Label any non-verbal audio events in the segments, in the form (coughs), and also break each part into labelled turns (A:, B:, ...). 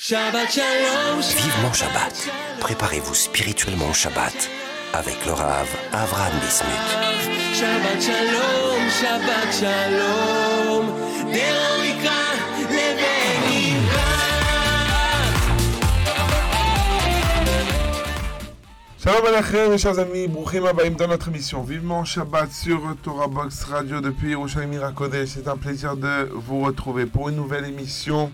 A: Shabbat Shalom.
B: Vivement Shabbat. Préparez-vous spirituellement au Shabbat avec le Rav Avram Bismuth.
A: Shabbat Shalom, Shabbat Shalom.
C: Shalom alachem, mes chers amis, Brouchim Abaim dans notre émission Vivement Shabbat sur Torah Box Radio depuis Yerushalayim Kodesh. C'est un plaisir de vous retrouver pour une nouvelle émission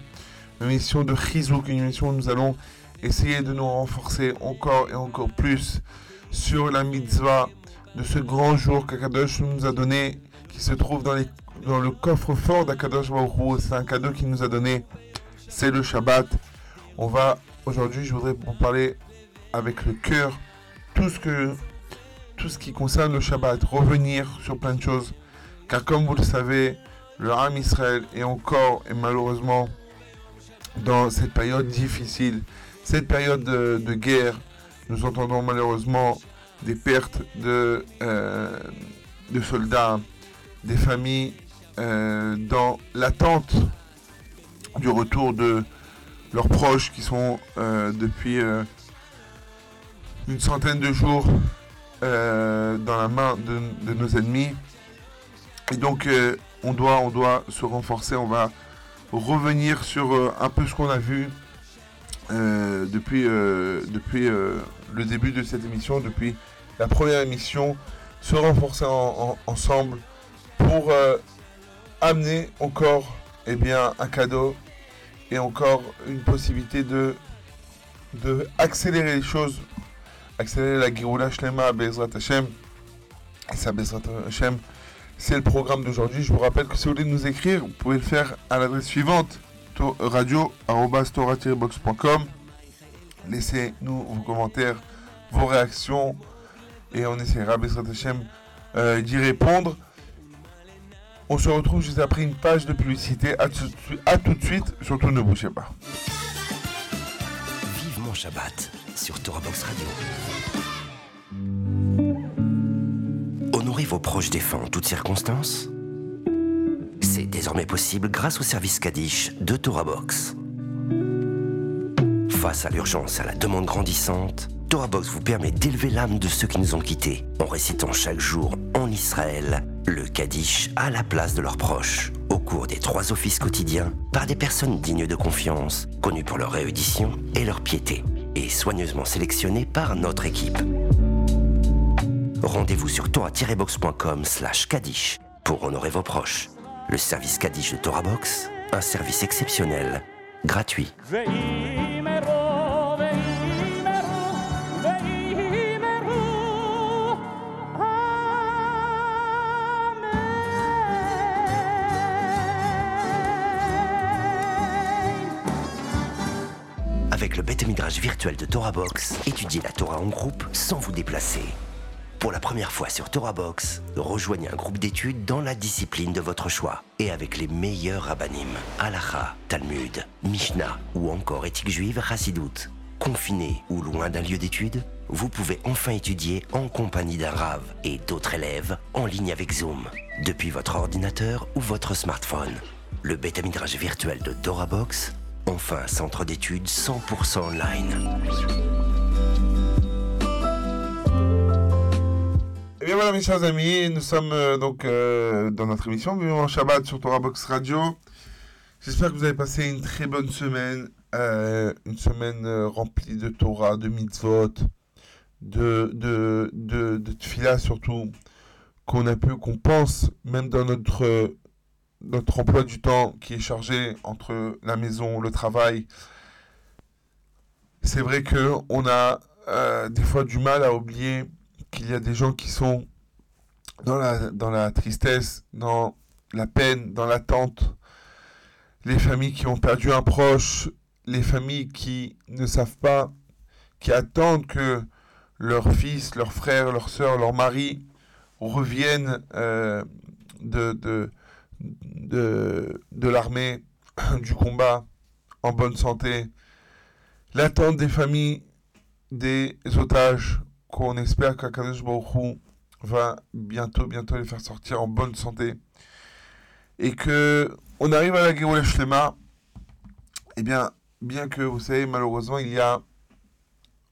C: une émission de Chizouk, une émission où nous allons essayer de nous renforcer encore et encore plus sur la mitzvah de ce grand jour qu'Akadosh nous a donné, qui se trouve dans, le coffre-fort d'Akadosh Baruch. C'est un cadeau qu'il nous a donné, c'est le Shabbat. On va, aujourd'hui, je voudrais vous parler avec le cœur tout ce que tout ce qui concerne le Shabbat, revenir sur plein de choses, car comme vous le savez, le Ham Israël est encore et malheureusement dans cette période difficile, cette période de, guerre, nous entendons malheureusement des pertes de, euh, soldats, des familles euh, dans l'attente du retour de leurs proches qui sont euh, depuis une centaine de jours dans la main de, de nos ennemis. Et donc on, doit, on doit se renforcer, on va revenir sur euh, un peu ce qu'on a vu euh, depuis, euh, le début de cette émission, depuis la première émission, se renforcer en- en- ensemble pour amener encore eh bien, un cadeau et encore une possibilité de, accélérer les choses accélérer la Géoula Shlema à Bezrat Hashem. Et ça, Bezrat Hashem, c'est le programme d'aujourd'hui. Je vous rappelle que si vous voulez nous écrire, vous pouvez le faire à l'adresse suivante radio-box.com. Laissez-nous vos commentaires, vos réactions et on essaiera, euh, d'y répondre. On se retrouve juste après une page de publicité. À tout, de suite- surtout ne bougez pas.
B: Vivement Shabbat sur Torah Radio. Vos proches défunts en toutes circonstances. C'est désormais possible grâce au service Kaddish de Torah Box. Face à l'urgence à la demande grandissante, Torah Box vous permet d'élever l'âme de ceux qui nous ont quittés en récitant chaque jour en Israël le Kaddish à la place de leurs proches au cours des trois offices quotidiens par des personnes dignes de confiance, connues pour leur réédition et leur piété, et soigneusement sélectionnées par notre équipe rendez-vous sur torah-box.com slash kadish pour honorer vos proches. Le service Kadish de Torah Box, un service exceptionnel, gratuit. Avec le bête midrage virtuel de Torah Box, étudiez la Torah en groupe sans vous déplacer. Pour la première fois sur Torah Box, rejoignez un groupe d'études dans la discipline de votre choix et avec les meilleurs rabbinim, Halacha, Talmud, Mishnah ou encore éthique juive Chassidoute. Confiné ou loin d'un lieu d'études, vous pouvez enfin étudier en compagnie d'un Rav et d'autres élèves en ligne avec Zoom, depuis votre ordinateur ou votre smartphone. Le bêta midrash virtuel de Torah Box, enfin centre d'études 100% online.
C: Et bien voilà mes chers amis, nous sommes euh, donc euh, dans notre émission Vivement Shabbat sur Torah Box Radio. J'espère que vous avez passé une très bonne semaine, euh, une semaine remplie de Torah, de mitzvot, de, de, de, de surtout, qu'on a pu, qu'on pense, même dans notre, notre emploi du temps qui est chargé entre la maison, le travail. C'est vrai que on a des fois du mal à oublier qu'il y a des gens qui sont dans la, dans la tristesse, dans la peine, dans l'attente, les familles qui ont perdu un proche, les familles qui ne savent pas, qui attendent que leur fils, leur frère, leur soeur, leur mari reviennent euh, de, de, de, de l'armée, (clears throat) du combat, en bonne santé. L'attente des familles des otages qu'on espère qu'Akadosh Baruch Hu va bientôt, bientôt les faire sortir en bonne santé. Et que on arrive à la Géoula Shlema, eh bien, bien que, vous savez, malheureusement, il y a...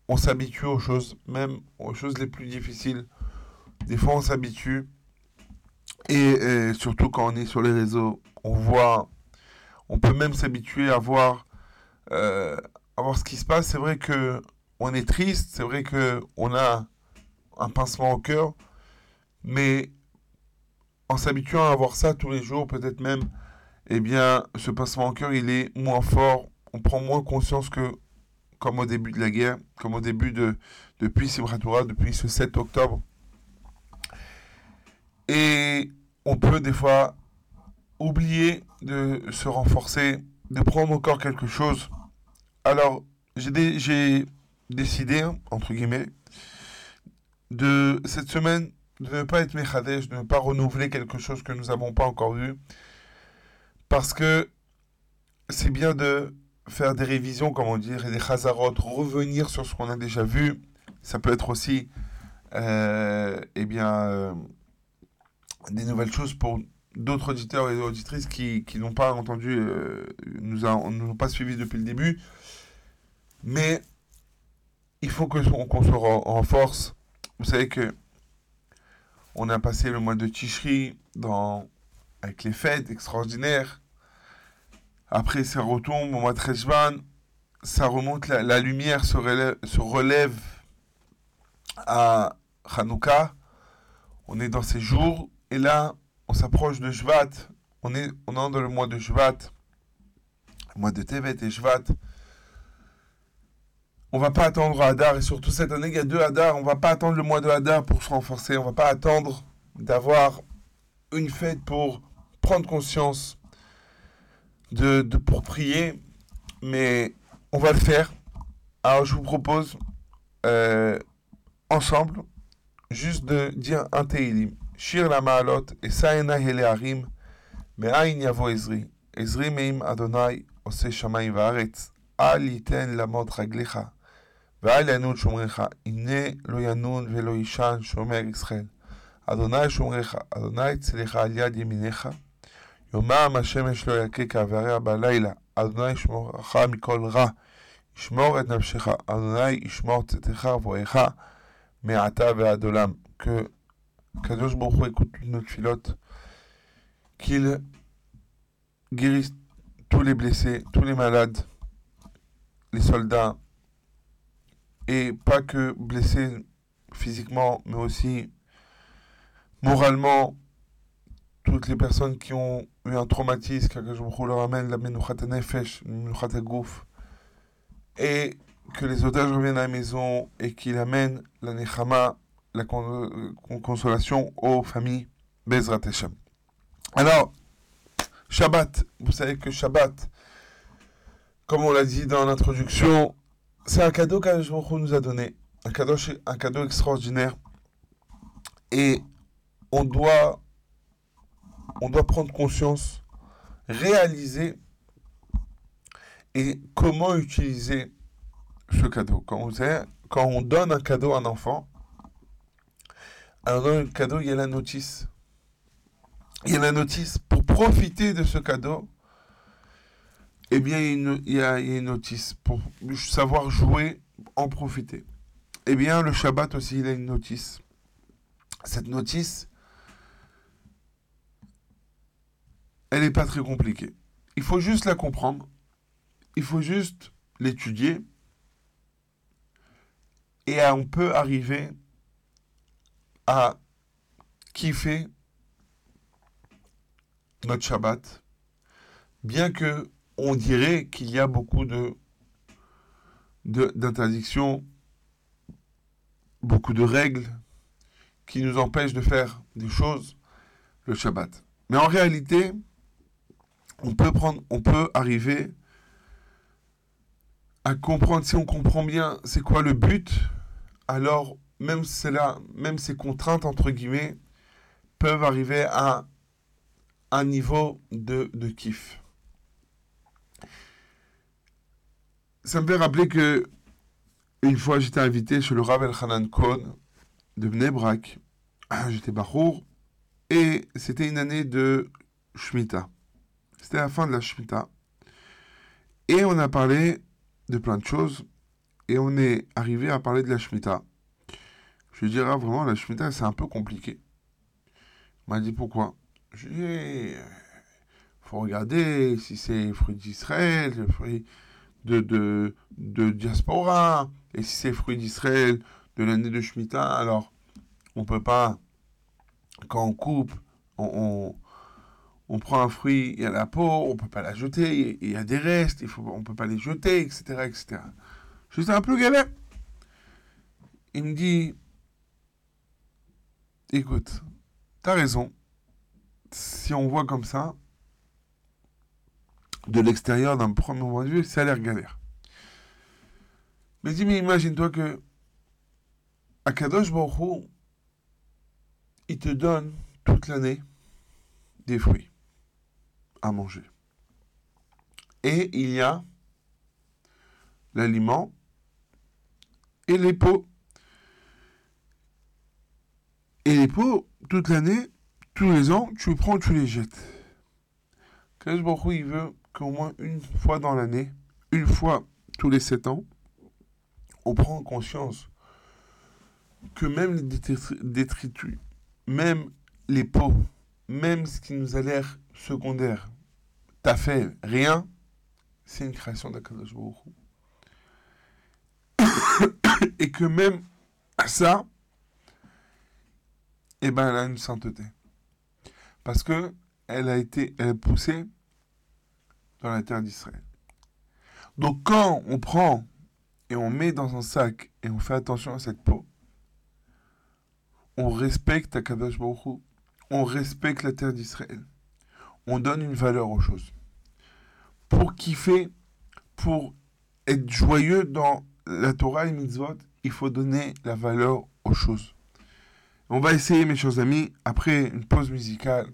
C: On s'habitue aux choses, même aux choses les plus difficiles. Des fois, on s'habitue. Et, surtout quand on est sur les réseaux, on voit... On peut même s'habituer à voir, euh, à voir ce qui se passe. C'est vrai que on est triste, c'est vrai que on a un pincement au cœur, mais en s'habituant à voir ça tous les jours, peut-être même, eh bien, ce pincement au cœur, il est moins fort. On prend moins conscience que, comme au début de la guerre, comme au début de, depuis Simratura, depuis ce 7 octobre. Et on peut des fois oublier de se renforcer, de prendre encore quelque chose. Alors, j'ai décidé, entre guillemets, de cette semaine de ne pas être Mechadesh, de ne pas renouveler quelque chose que nous n'avons pas encore vu. Parce que c'est bien de faire des révisions, comment dire, et des chazarot, revenir sur ce qu'on a déjà vu. Ça peut être aussi, euh, eh bien, euh, des nouvelles choses pour d'autres auditeurs et auditrices qui, qui n'ont pas entendu, euh, nous n'ont pas suivi depuis le début. Mais il faut qu'on se renforce. Vous savez que on a passé le mois de Tishri dans, avec les fêtes extraordinaires. Après, ça retombe au mois de Rejvan. Ça remonte, la, lumière se relève, à Hanouka. On est dans ces jours. Et là, on s'approche de Shvat. On est, on est dans le mois de Shvat. Le mois de Tevet et Shvat on va pas attendre Hadar, et surtout cette année, il y a deux Hadar, on va pas attendre le mois de Hadar pour se renforcer, on va pas attendre d'avoir une fête pour prendre conscience, de, pour prier, mais on va le faire. Alors je vous propose euh, ensemble juste de dire un Teilim. Shir la ma'alot, et sa'ena hele harim, me'ain yavo Ezri, Ezri me'im Adonai, ose shamayim va'aretz, al yiten lamot raglecha. ואל ינון שומריך, הנה לא ינון ולא יישן שומר ישראל. אדוני שומריך, אדוני צליך על יד ימיניך. יומם השמש לא יככה והרע בלילה, אדוני ישמורך מכל רע. ישמור את נפשך, אדוני ישמור צאתך ובואך מעתה ועד עולם. Baruch Hu écoute nos filotes, qu'il guérisse tous les malades, les soldats, et pas que blessés physiquement, mais aussi moralement, toutes les personnes qui ont eu un traumatisme, je leur amène la nefesh, gouf, et que les otages reviennent à la maison et qu'ils amènent la nechama, la consolation aux familles Bezrat Hashem. Alors, Shabbat, vous savez que Shabbat, comme on l'a dit dans l'introduction, c'est un cadeau qu'Akadosh nous a donné, un cadeau, un extraordinaire. Et on doit, prendre conscience, réaliser et comment utiliser ce cadeau. Quand, on donne un cadeau à un enfant, le cadeau, il y a la notice. Il y a la notice pour profiter de ce cadeau eh bien, il y, a, une notice pour savoir jouer, en profiter. Eh bien, le Shabbat aussi, il a une notice. Cette notice, elle n'est pas très compliquée. Il faut juste la comprendre. Il faut juste l'étudier. Et on peut arriver à kiffer notre Shabbat, bien que on dirait qu'il y a beaucoup de d'interdictions, beaucoup de règles qui nous empêchent de faire des choses le Shabbat. Mais en réalité, on peut prendre, on peut arriver à comprendre, si on comprend bien c'est quoi le but, alors même cela, même ces contraintes entre guillemets peuvent arriver à un niveau de, de kiff. Ça me fait rappeler que une fois j'étais invité chez le Rav Hanan Kohn de Bnebrak. Ah, j'étais Bachour. Et c'était une année de Shemitah. C'était la fin de la Shemitah. Et on a parlé de plein de choses. Et on est arrivé à parler de la Shemitah. Je dirais vraiment, la Shemitah, c'est un peu compliqué. On m'a dit pourquoi. Je dis, il faut regarder si c'est fruit d'Israël, fruit de, de, de diaspora, et si c'est fruit d'Israël de l'année de Shemitah, alors on peut pas, quand on coupe, on, on, prend un fruit, il y a la peau, on peut pas la jeter, il y a des restes, il faut, on peut pas les jeter, etc., etc. Suis un peu galère. Il me dit, écoute, t'as raison. Si on voit comme ça, de l'extérieur, d'un premier point de vue, ça a l'air galère. Mais dis, mais imagine-toi que Akadosh Baruch il te donne toute l'année des fruits à manger. Et il y a l'aliment et les pots. Et les pots, toute l'année, tous les ans, tu les prends, tu les jettes. Akadosh Baruch il veut qu'au moins une fois dans l'année, une fois tous les sept ans, on prend conscience que même les détritus, même les pots, même ce qui nous a l'air secondaire, t'as fait rien, c'est une création d'Akadosh (coughs) Et que même à ça, eh ben, elle a une sainteté. Parce que elle a été, elle est poussée dans la terre d'Israël. Donc quand on prend et on met dans un sac et on fait attention à cette peau, on respecte Akadash Baruch on respecte la terre d'Israël. On donne une valeur aux choses. Pour kiffer, pour être joyeux dans la Torah et Mitzvot, il faut donner la valeur aux choses. On va essayer, mes chers amis, après une pause musicale,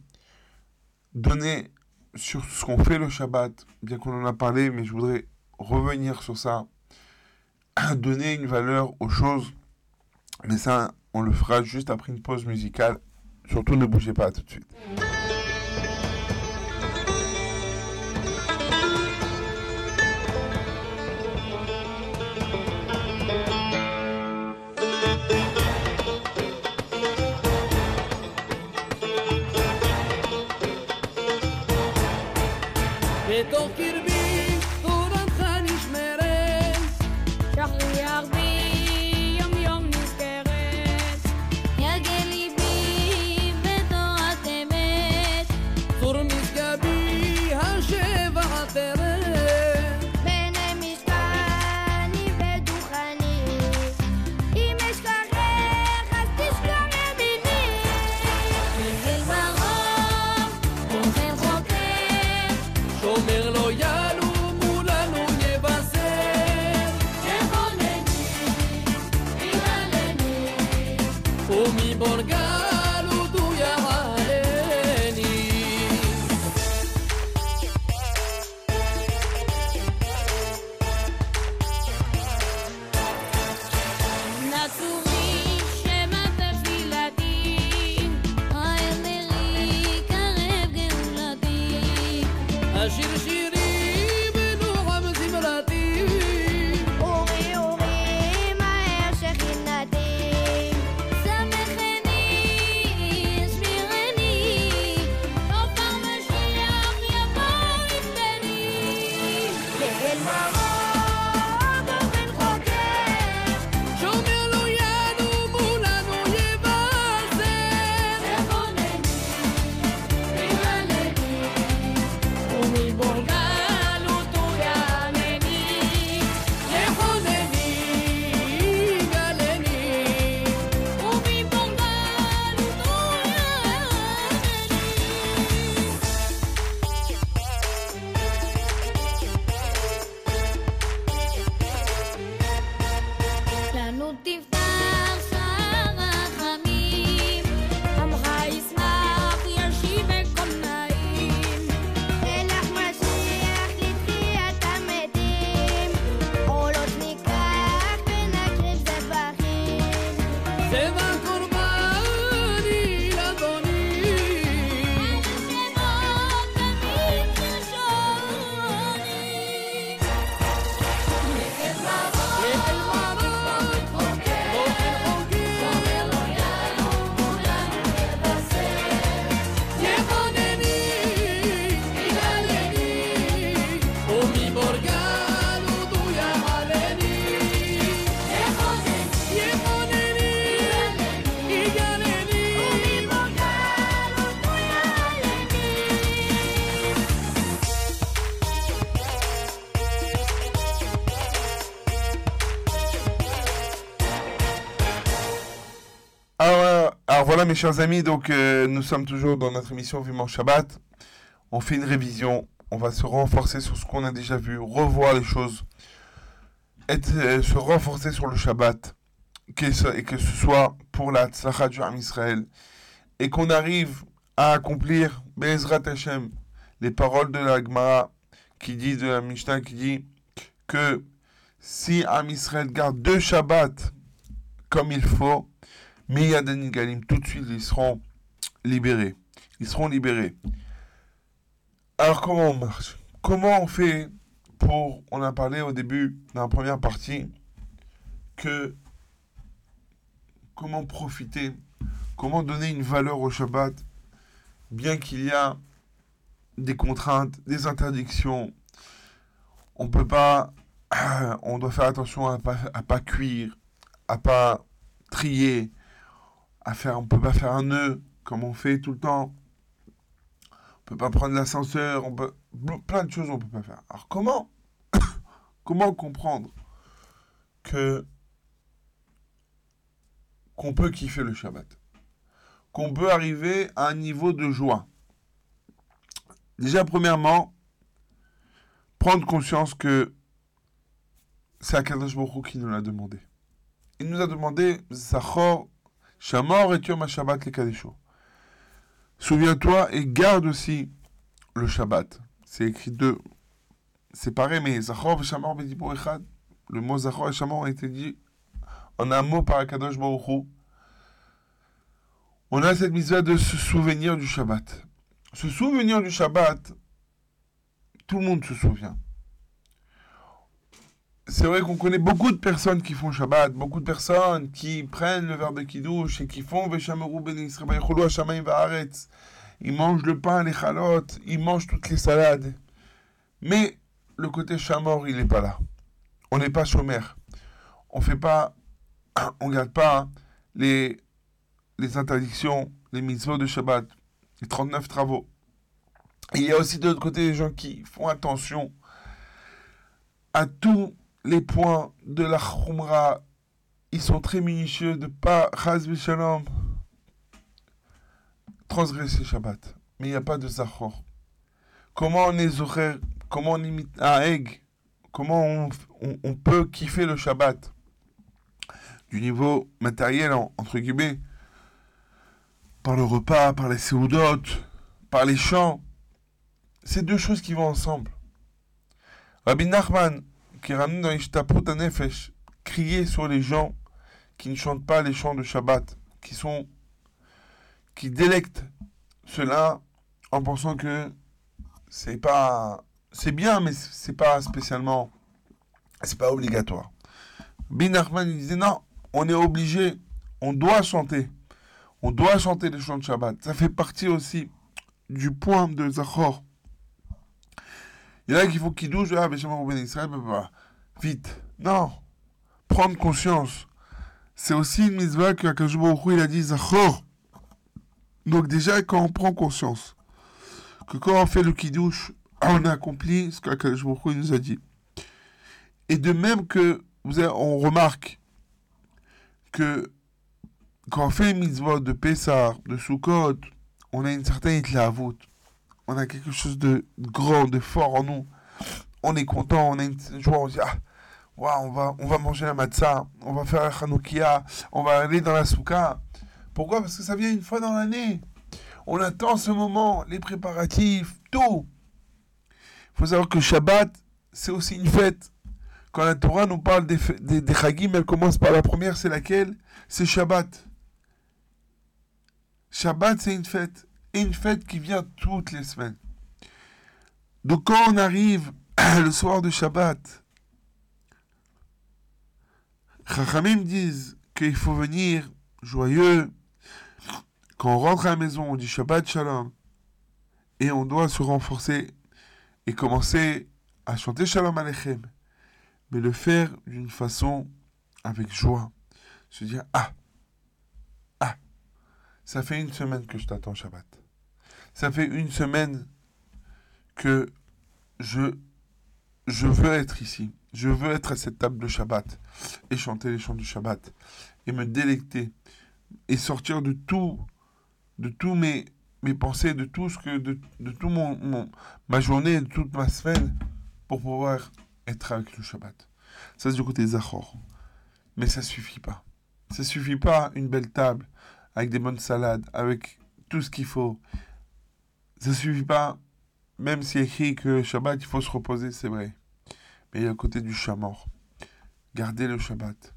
C: donner sur ce qu'on fait le Shabbat, bien qu'on en a parlé, mais je voudrais revenir sur ça, (clears throat) donner une valeur aux choses, mais ça, on le fera juste après une pause musicale. Surtout ne bougez pas tout de suite. Voilà mes chers amis, donc euh, nous sommes toujours dans notre émission Vivement Shabbat. On fait une révision, on va se renforcer sur ce qu'on a déjà vu, revoir les choses, être, euh, se renforcer sur le Shabbat, que ce, et que ce soit pour la tzlacha du Ham Israël, et qu'on arrive à accomplir Bezrat Hashem, les paroles de la Gemara qui dit, de la Mishnah qui dit que si Am Israël garde deux Shabbats comme il faut, Miyad Galim, tout de suite ils seront libérés. Ils seront libérés. Alors comment on marche? Comment on fait pour, on a parlé au début dans la première partie, que comment profiter, comment donner une valeur au Shabbat, bien qu'il y a des contraintes, des interdictions, on peut pas, (clears throat) on doit faire attention à pas, à pas cuire, à pas trier, à faire, on peut pas faire un nœud comme on fait tout le temps. On peut pas prendre l'ascenseur, on peut plein de choses on peut pas faire. Alors comment (coughs) comment comprendre que qu'on peut kiffer le Shabbat, qu'on peut arriver à un niveau de joie? Déjà premièrement, prendre conscience que c'est Akadosh Baruch qui nous l'a demandé. Il nous a demandé Zachor Shamor et Yom Shabbat le Kadesho. Souviens-toi et garde aussi le Shabbat. C'est écrit deux. C'est pareil, mais Zachor et Shamor Bedibur Echad. Le mot Zachor et a été dit en un mot par Akadosh Baruch On a cette mise de se souvenir du Shabbat. Se souvenir du Shabbat, tout le monde se souvient. C'est vrai qu'on connaît beaucoup de personnes qui font Shabbat, beaucoup de personnes qui prennent le verre de Kiddush et qui font Veshameru ben Israël, Ils mangent le pain, les chalotes, ils mangent toutes les salades. Mais le côté chamor, il n'est pas là. On n'est pas chômeur. On fait pas, (clears throat) on garde pas les, les interdictions, les mitzvot de Shabbat, les 39 travaux. Et il y a aussi de l'autre côté des gens qui font attention à tous les points de la Khumra. Ils sont très minutieux de pas, Shalom, transgresser Shabbat. Mais il n'y a pas de Zachor. Comment on est horaires, comment on imite un egg, comment on, on, on, peut kiffer le Shabbat? Du niveau matériel, entre guillemets, par le repas, par les séoudotes, par les chants. C'est deux choses qui vont ensemble. Rabbi Nachman, qui ramène dans Ishtaput Nefesh, crier sur les gens qui ne chantent pas les chants de Shabbat, qui sont, qui délectent cela en pensant que c'est pas, c'est bien, mais c'est pas spécialement, c'est pas obligatoire. Bin Nachman disait non, on est obligé, on doit chanter, on doit chanter les chants de Shabbat. Ça fait partie aussi du point de Zachor il y en a qui font qui douche, ah, mais ben Israël, vite. Non. Prendre conscience. C'est aussi une mitzvah que Baruch il a dit Zachor. Donc déjà, quand on prend conscience que quand on fait le kiddush, on a accompli ce qu'Akadosh nous a dit. Et de même que vous avez, on remarque que quand on fait une mitzvah de Pessah, de Sukkot, on a une certaine itlaavout on a quelque chose de grand, de fort en nous. On est content, on a une joie, on se dit, ah, on, va, on va manger la matzah, on va faire la Hanoukia, on va aller dans la souka. Pourquoi? Parce que ça vient une fois dans l'année. On attend ce moment, les préparatifs, tout. Il faut savoir que Shabbat, c'est aussi une fête. Quand la Torah nous parle des, des, des Chagim, elle commence par la première, c'est laquelle? C'est Shabbat. Shabbat, c'est une fête une fête qui vient toutes les semaines. Donc quand on arrive (clears throat) le soir de Shabbat, Chachamim disent qu'il faut venir joyeux. Quand on rentre à la maison, on dit Shabbat Shalom. Et on doit se renforcer et commencer à chanter Shalom Aleichem. Mais le faire d'une façon avec joie. Se dire ah, ça fait une semaine que je t'attends Shabbat. Ça fait une semaine que je, je veux être ici. Je veux être à cette table de Shabbat et chanter les chants du Shabbat et me délecter et sortir de tout, de tous mes, mes pensées, de tout ce que, de, de tout mon, mon- ma journée, de toute ma semaine, pour pouvoir être avec le Shabbat. Ça, c'est du côté Zachor. Mais ça suffit pas. Ça suffit pas une belle table, avec des bonnes salades, avec tout ce qu'il faut. Ça suffit pas, même est écrit que Shabbat, il faut se reposer, c'est vrai. Mais il y a le côté du Shamor. Garder le Shabbat.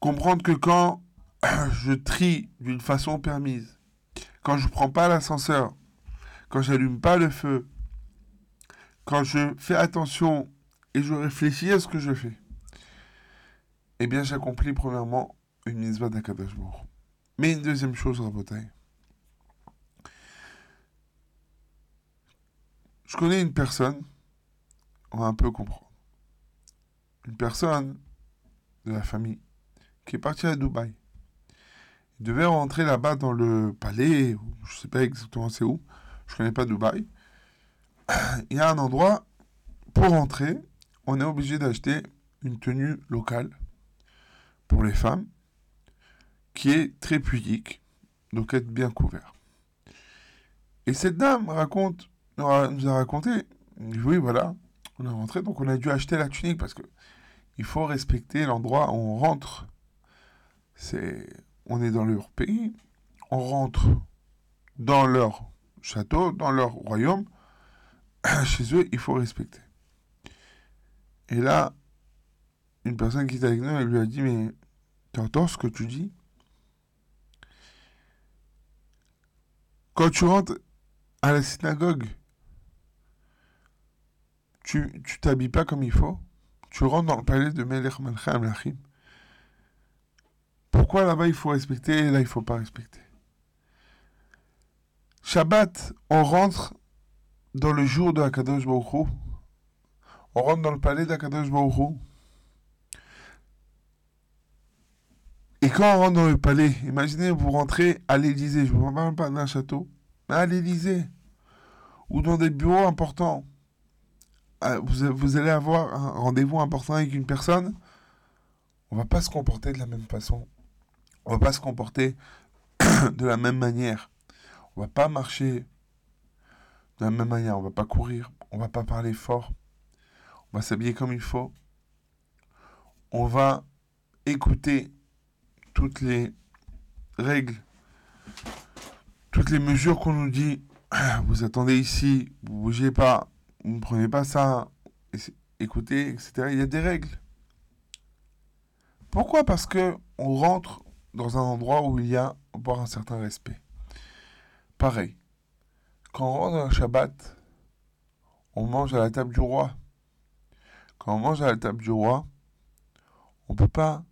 C: Comprendre que quand (clears throat) je trie d'une façon permise, quand je prends pas l'ascenseur, quand j'allume pas le feu, quand je fais attention et je réfléchis à ce que je fais, eh bien j'accomplis premièrement une mitzvah d'Akadosh. Mais une deuxième chose, Rabotai. Je connais une personne, on va un peu comprendre. Une personne de la famille qui est partie à Dubaï. Il devait rentrer là-bas dans le palais, je sais pas exactement c'est où, je connais pas Dubaï. Il y a un endroit, pour rentrer, on est obligé d'acheter une tenue locale pour les femmes qui est très pudique, donc être bien couvert. Et cette dame raconte, nous a raconté, oui voilà, on est rentré, donc on a dû acheter la tunique parce que il faut respecter l'endroit où on rentre. C'est, on est dans leur pays, on rentre dans leur château, dans leur royaume. (clears throat) Chez eux, il faut respecter. Et là, une personne qui était avec nous, elle lui a dit, mais tu ce que tu dis? Quand tu rentres à la synagogue, tu t'habilles pas comme il faut Tu rentres dans le palais de Melech Malchai Amlachim. Pourquoi là-bas il faut respecter et là il faut pas respecter? Shabbat, on rentre dans le jour de Akadosh Baruch. On rentre dans le palais d'Akadosh Baruch. Quand on rentre dans le palais, imaginez vous rentrez à l'Élysée, je ne vous parle pas d'un château, mais à l'Élysée, ou dans des bureaux importants. Ah, Vous, vous allez avoir un rendez-vous important avec une personne, on va pas se comporter de la même façon. On va pas se comporter (coughs) de la même manière. On va pas marcher de la même manière. On va pas courir. On va pas parler fort. On va s'habiller comme il faut. On va écouter toutes les règles, toutes les mesures qu'on nous dit. (clears throat) Vous attendez ici, vous bougez pas, vous ne prenez pas ça, écoutez, etc. Il y a des règles. Pourquoi? Parce que on rentre dans un endroit où il y a un certain respect. Pareil, quand on rentre dans un Shabbat, on mange à la table du roi. Quand on mange à la table du roi, on ne peut pas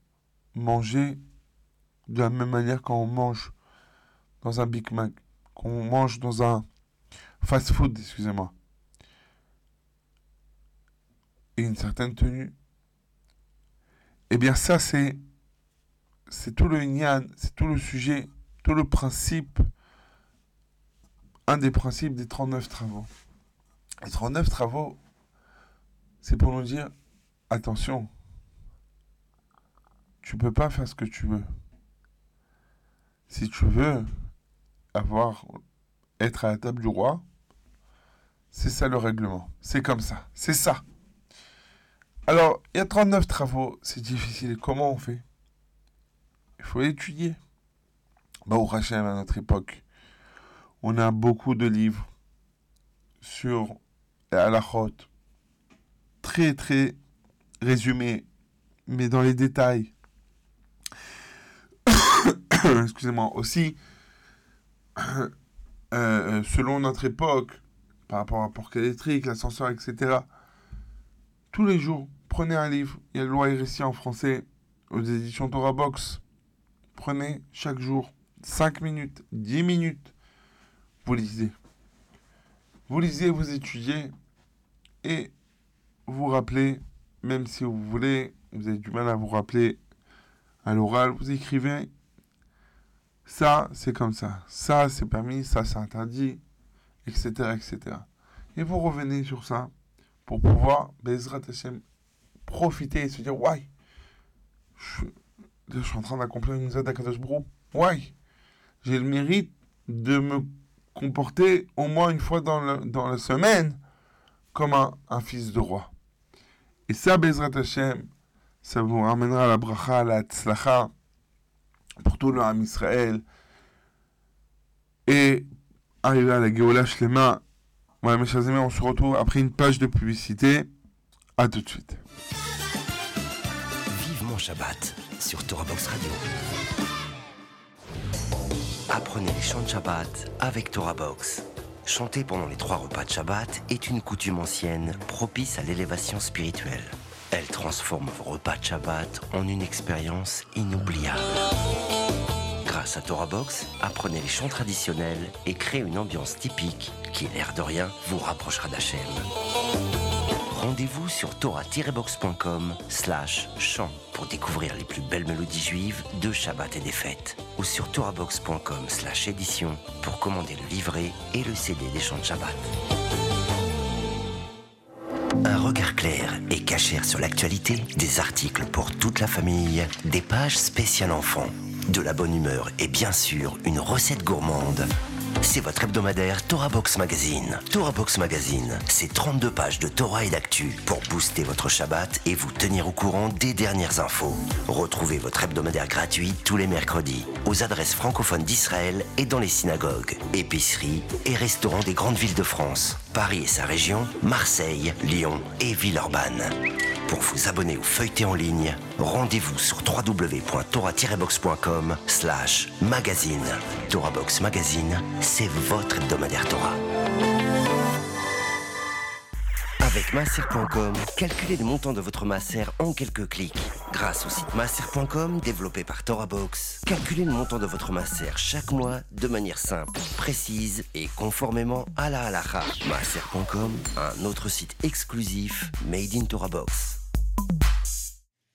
C: manger de la même manière quand on mange dans un Big Mac, quand on mange dans un fast-food, excusez-moi. Et une certaine tenue. Eh bien, ça, c'est tout le Inyan, c'est tout le sujet, tout le principe, un des principes des 39 travaux. Les 39 travaux, c'est pour nous dire, attention, tu peux pas faire ce que tu veux. Si tu veux avoir, être à la table du roi, c'est ça le règlement. C'est comme ça. C'est ça. Alors, il y a 39 travaux, c'est difficile. Comment on fait? Il faut étudier. Bah, au Hachem, à notre époque, on a beaucoup de livres sur la très très résumés, mais dans les détails. (clears throat) Excusez-moi, aussi, (clears throat) euh, euh, selon notre époque, par rapport à porc électrique, l'ascenseur, etc. Tous les jours, prenez un livre. Il y a le loi RSI en français aux éditions Torah Box. Prenez chaque jour 5 minutes, 10 minutes. Vous lisez. Vous lisez, vous étudiez et vous rappelez, même si vous voulez, vous avez du mal à vous rappeler à l'oral, vous écrivez. Ça, c'est comme ça. Ça, c'est permis. Ça, c'est interdit. Etc. etc. Et vous revenez sur ça pour pouvoir, Bezrat Hashem, profiter et se dire, ouais, je, je suis en train d'accomplir une Baruch Hu. Ouais. J'ai le mérite de me comporter au moins une fois dans, le- dans la semaine comme un, un fils de roi. Et ça, Bezrat Hashem, ça vous ramènera à la bracha, à la tzlacha, pour tout le Ham Israël. Et arriver à la Géola Shlema. Voilà, mes chers amis, on se retrouve après une page de publicité. À tout de suite.
B: Vivement Shabbat sur Torah Box Radio. Apprenez les chants de Shabbat avec Torah Box. Chanter pendant les trois repas de Shabbat est une coutume ancienne propice à l'élévation spirituelle. Elle transforme vos repas de Shabbat en une expérience inoubliable. Grâce à Torah Box, apprenez les chants traditionnels et créez une ambiance typique qui, l'air de rien, vous rapprochera d'Hachem. Rendez-vous sur torah-box.com slash chant pour découvrir les plus belles mélodies juives de Shabbat et des fêtes. Ou sur torahbox.com slash édition pour commander le livret et le CD des chants de Shabbat. Un regard clair et cachère sur l'actualité, des articles pour toute la famille, des pages spéciales enfants, de la bonne humeur et bien sûr une recette gourmande. C'est votre hebdomadaire Torah Box Magazine. Torah Box Magazine, c'est 32 pages de Torah et d'actu pour booster votre Shabbat et vous tenir au courant des dernières infos. Retrouvez votre hebdomadaire gratuit tous les mercredis aux adresses francophones d'Israël et dans les synagogues, épiceries et restaurants des grandes villes de France, Paris et sa région, Marseille, Lyon et Villeurbanne. Pour vous abonner ou feuilleter en ligne, rendez-vous sur www.torah-box.com slash magazine. Torah Box Magazine, c'est votre hebdomadaire Torah. Avec masser.com, calculez le montant de votre masser en quelques clics. Grâce au site masser.com développé par TorahBox, calculez le montant de votre masser chaque mois de manière simple, précise et conformément à la halakha. Masser.com, un autre site exclusif made in.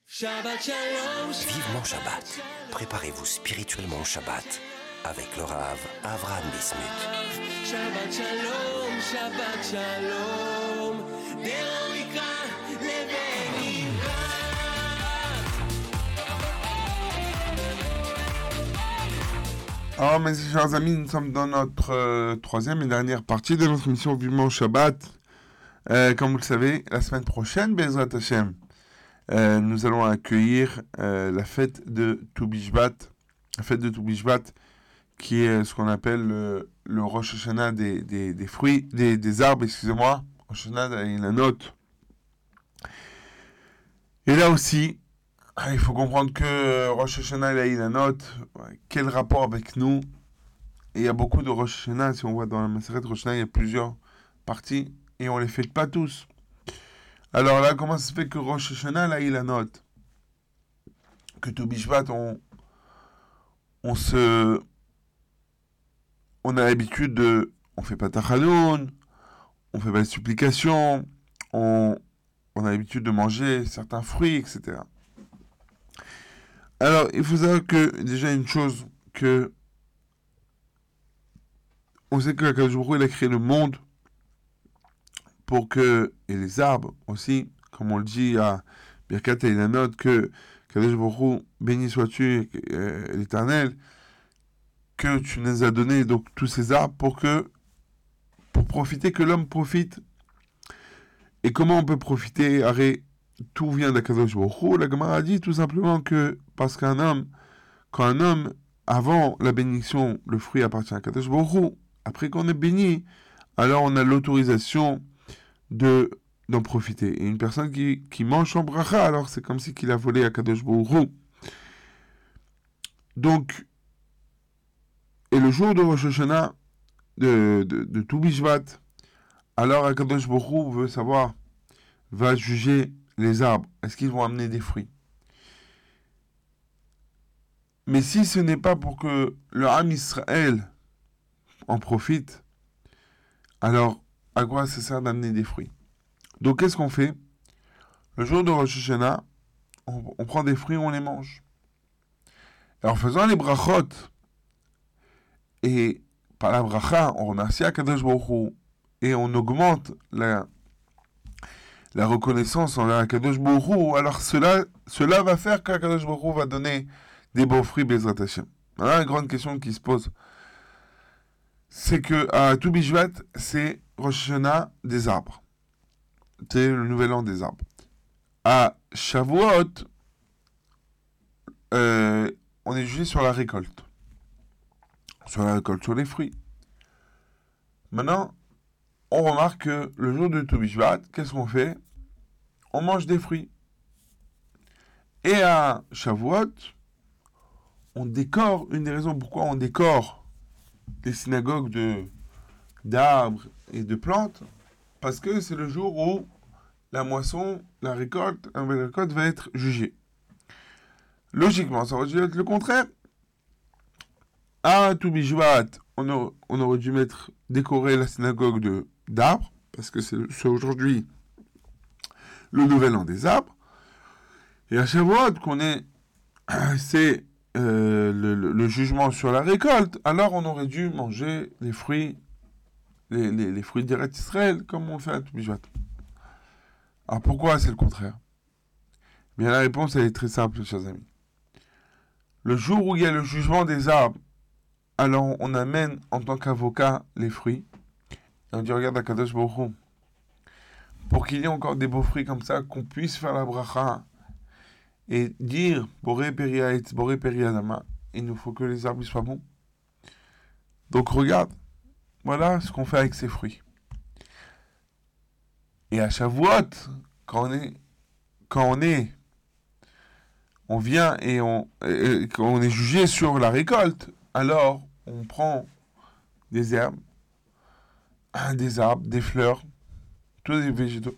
A: Shabbat Shalom,
B: Vivement Shabbat. Préparez-vous spirituellement au Shabbat avec le Rav Avraham Bismuth.
A: Shabbat Shalom, Shabbat Shalom.
C: Alors, mes chers amis, nous sommes dans notre euh, troisième et dernière partie de notre émission Vivement Shabbat. Euh, comme vous le savez, la semaine prochaine, Bezrat Hashem, euh, nous allons accueillir la fête de Toubishvat, la fête de Toubishvat, qui est ce qu'on appelle le, le Rosh Hashanah des, des, des fruits, des, des arbres, excusez-moi, Hashanah et la note. Et là aussi, ah, il faut comprendre que Rosh Hashanah et la note, quel rapport avec nous? Il y a beaucoup de Rosh Hashanah, si on voit dans la Maseret Rosh Hashanah, il y a plusieurs parties, et on les fête pas tous. Alors là, comment ça se fait que Rosh Hashanah, là, il a note? Que Toubishvat, on, on se... On a l'habitude de... On fait pas Tachanoun, on fait pas de supplications, on, on a l'habitude de manger certains fruits, etc. Alors, il faut savoir que, déjà, une chose, que... On sait que Hu, il a créé le monde pour que, et les arbres aussi, comme on le dit à Birkat et la note, que Hu, béni sois-tu, euh, l'éternel, que tu nous as donné donc tous ces arbres pour que, pour profiter, que l'homme profite. Et comment on peut profiter? Arrête, tout vient d'Akadosh Baruch. La Gemara dit tout simplement que, parce qu'un homme, quand un homme, avant la bénédiction, le fruit appartient à Kadosh Baruch après qu'on est béni, alors on a l'autorisation de d'en profiter. Et une personne qui, qui mange son bracha, alors c'est comme si qu'il a volé à Kadosh Baruch. Donc, et le jour de Rosh Hashanah, de, de, tout Bishvat, alors Akadosh Baruch Hu veut savoir, va juger les arbres. Est-ce qu'ils vont amener des fruits? Mais si ce n'est pas pour que le Ham Israël en profite, alors à quoi ça sert d'amener des fruits? Donc qu'est-ce qu'on fait? Le jour de Rosh Hashanah, on, on prend des fruits, on les mange. Et en faisant les brachot, et par la bracha, on remercie Akadosh Baruch et on augmente la, la reconnaissance envers Akadosh Borou, alors cela, cela va faire qu'Akadosh Borou va donner des beaux fruits Bezrat Hashem. Voilà la grande question qui se pose. C'est que à Toubishvat, c'est Rosh Hashanah des arbres. C'est le nouvel an des arbres. À Shavuot, euh, on est jugé sur la récolte. Sur la récolte, sur les fruits. Maintenant, on remarque que le jour de Toubishvat, qu'est-ce qu'on fait? On mange des fruits. Et à Shavuot, on décore, une des raisons pourquoi on décore les synagogues d'arbres et de plantes, parce que c'est le jour où la moisson, la récolte, la récolte va être jugée. Logiquement, ça aurait dû être le contraire. À Toubishvat, on, on aurait dû mettre décorer la synagogue d'arbres, parce que c'est aujourd'hui le nouvel an des arbres. Et à Shavuot, qu'on est, (clears throat) c'est euh, le, jugement sur la récolte, alors on aurait dû manger les fruits, les, fruits d'Eretz Israël, comme on fait à Toubishvat. Alors pourquoi c'est le contraire? Bien la réponse elle est très simple, chers amis. Le jour où il y a le jugement des arbres, alors on amène en tant qu'avocat les fruits. On dit, regarde Akadosh Baruch pour qu'il y ait encore des beaux fruits comme ça, qu'on puisse faire la bracha et dire Boré Boré Periadama, il nous faut que les arbres soient bons. Donc regarde, voilà ce qu'on fait avec ces fruits. Et à Shavuot, quand on est, quand on est, on vient et on est jugé sur la récolte, alors on prend des herbes, des arbres, des fleurs, tous les végétaux,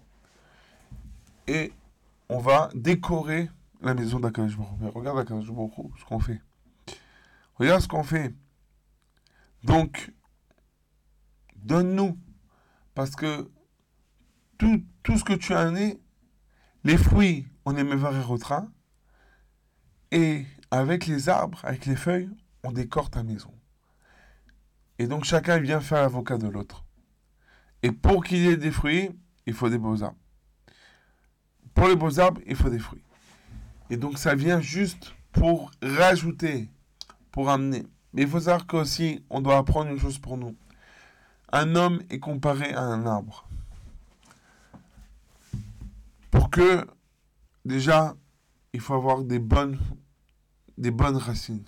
C: et on va décorer la maison d'Akadosh Regarde Akadosh ce qu'on fait. Regarde ce qu'on fait. Donc, donne-nous, parce que tout, ce que tu as né, les fruits, on est Mevarerotra, et avec les arbres, avec les feuilles, on décore ta maison. Et donc chacun vient faire l'avocat de l'autre. Et pour qu'il y ait des fruits, il faut des beaux arbres. Pour les beaux arbres, il faut des fruits. Et donc ça vient juste pour rajouter, pour amener. Mais il faut savoir qu'aussi, on doit apprendre une chose pour nous. Un homme est comparé à un arbre. Pour que, déjà, il faut avoir des bonnes, des bonnes racines.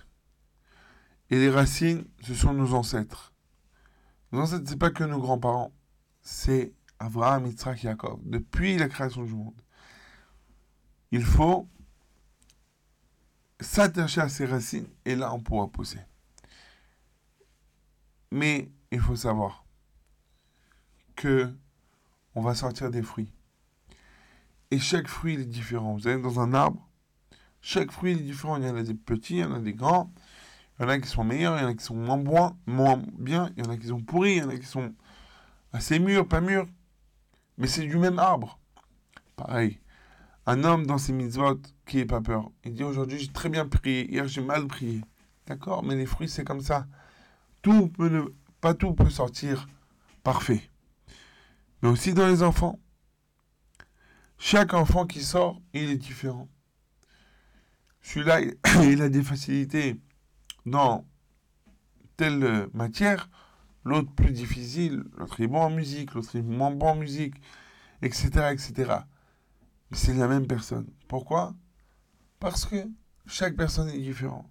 C: Et les racines, ce sont nos ancêtres. Nos ancêtres, c'est pas que nos grands-parents. C'est Abraham, Yitzhak, Jacob. Depuis la création du monde. Il faut s'attacher à ces racines et là, on pourra pousser. Mais il faut savoir que on va sortir des fruits. Et chaque fruit est différent. Vous allez dans un arbre, chaque fruit est différent. Il y en a des petits, il y en a des grands. Il y en a qui sont meilleurs, il y en a qui sont moins, moins bien, il y en a qui sont pourris, il y en a qui sont assez mûrs, pas mûrs. Mais c'est du même arbre. Pareil. Un homme dans ses mitzvot qui n'est pas peur. Il dit aujourd'hui j'ai très bien prié, hier j'ai mal prié. D'accord, mais les fruits c'est comme ça. Tout peut ne- pas tout peut sortir parfait. Mais aussi dans les enfants. Chaque enfant qui sort, il est différent. Celui-là, il- (coughs) il a des facilités dans telle matière, l'autre plus difficile, l'autre est bon en musique, l'autre est moins bon en musique, etc., etc. Mais c'est la même personne. Pourquoi? Parce que chaque personne est différente.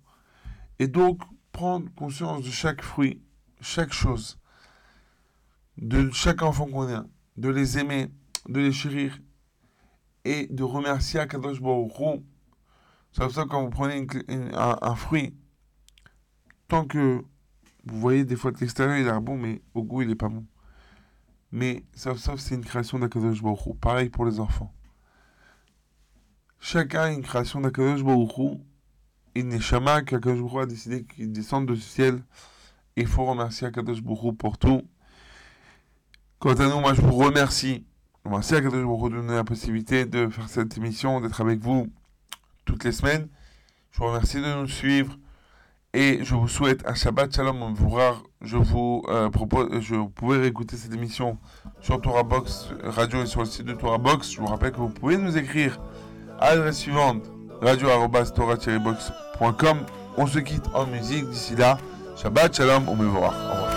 C: Et donc, prendre conscience de chaque fruit, chaque chose, de chaque enfant qu'on a, de les aimer, de les chérir, et de remercier Akadosh Baruch Hu. C'est pour ça quand vous prenez un fruit, tant que vous voyez des fois de l'extérieur, il a bon, mais au goût, il n'est pas bon. Mais sauf, sauf c'est une création d'Akadosh Baruch Hu. Pareil pour les enfants. Chacun a une création d'Akadosh Baruch Hu. Il n'est jamais qu'Akadosh a décidé qu'il descende du ciel. Il faut remercier Akadosh pour tout. Quant à nous, moi je vous remercie. Merci Akadosh Baruch Hu de nous donner la possibilité de faire cette émission, d'être avec vous toutes les semaines. Je vous remercie de nous suivre. Et je vous souhaite un Shabbat Shalom Mvourar. Je vous euh, propose, je, vous pouvez réécouter cette émission sur Torah Box Radio et sur le site de Torah Box. Je vous rappelle que vous pouvez nous écrire à l'adresse suivante radio-torah-box.com. On se quitte en musique. D'ici là, Shabbat Shalom Mvourar. Au revoir.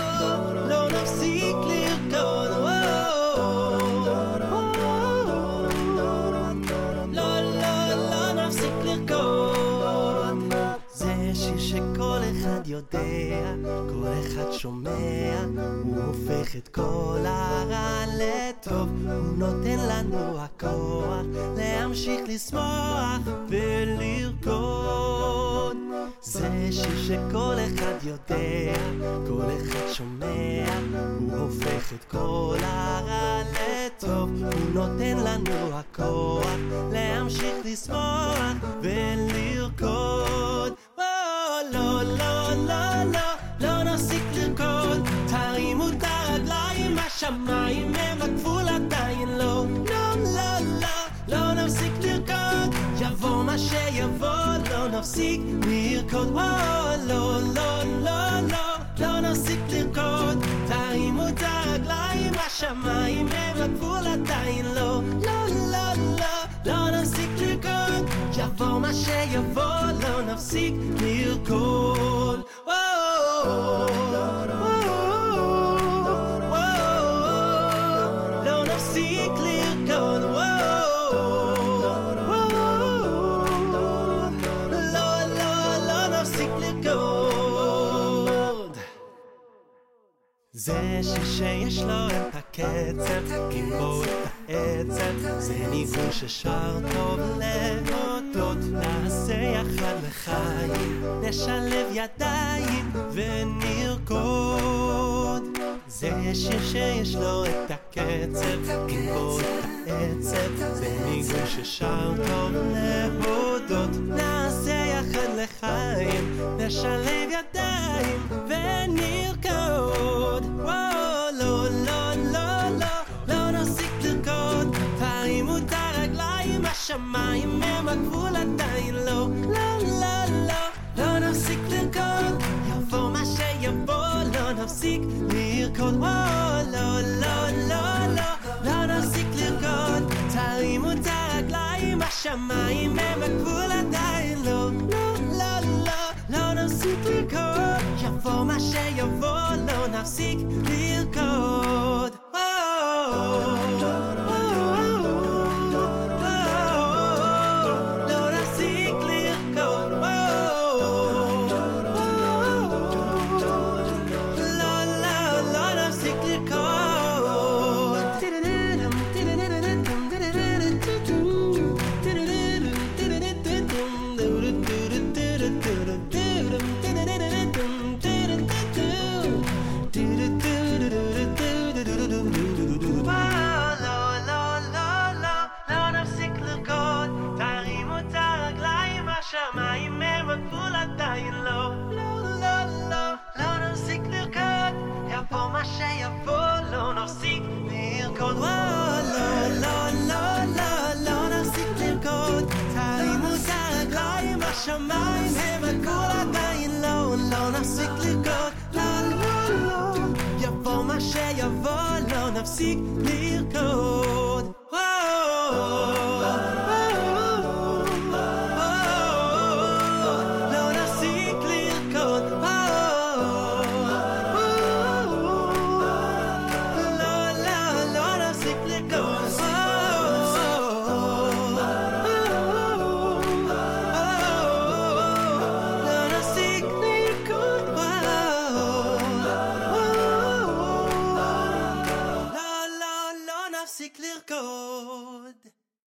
A: שומע, הוא הופך את כל הרע לטוב, הוא נותן לנו הכוח להמשיך לשמוח ולרקוד. זה שיר שכל אחד יודע, כל אחד שומע, הוא הופך את כל הרע לטוב, הוא נותן לנו הכוח להמשיך לשמוח ולרקוד. לא, לא, לא, לא, לא הרגליים, השמיים הם הגבול עדיין לא. לא, לא, לא, לא נפסיק לרקוד, יבוא מה שיבוא, לא נפסיק לרקוד. או, לא, לא, לא, לא, לא נפסיק לרקוד, תרימו את הרגליים, השמיים הם הגבול עדיין לא. לא, לא, לא, לא נפסיק לרקוד, יבוא מה שיבוא, לא נפסיק לרקוד. זה שיר שיש לו את הקצב, גיבור את העצב, זה ניגון ששר טוב להודות, נעשה יחד לחיים, נשלב ידיים ונרקוד. זה שיר שיש לו את הקצב, גיבור את העצב, זה ניגון ששר טוב להודות, נעשה יחד לחיים, נשלב ידיים ונרקוד. השמיים הם הגבול עדיין לא. לא, לא, לא, לא נפסיק לרקוד, יבוא מה שיבוא, לא נפסיק לרקוד. וואו, לא, לא, לא, לא, לא נפסיק לרקוד, תרימו את הרגליים, השמיים הם הגבול עדיין לא. לא, לא, לא, לא נפסיק לרקוד, יבוא מה שיבוא, לא נפסיק לרקוד. לא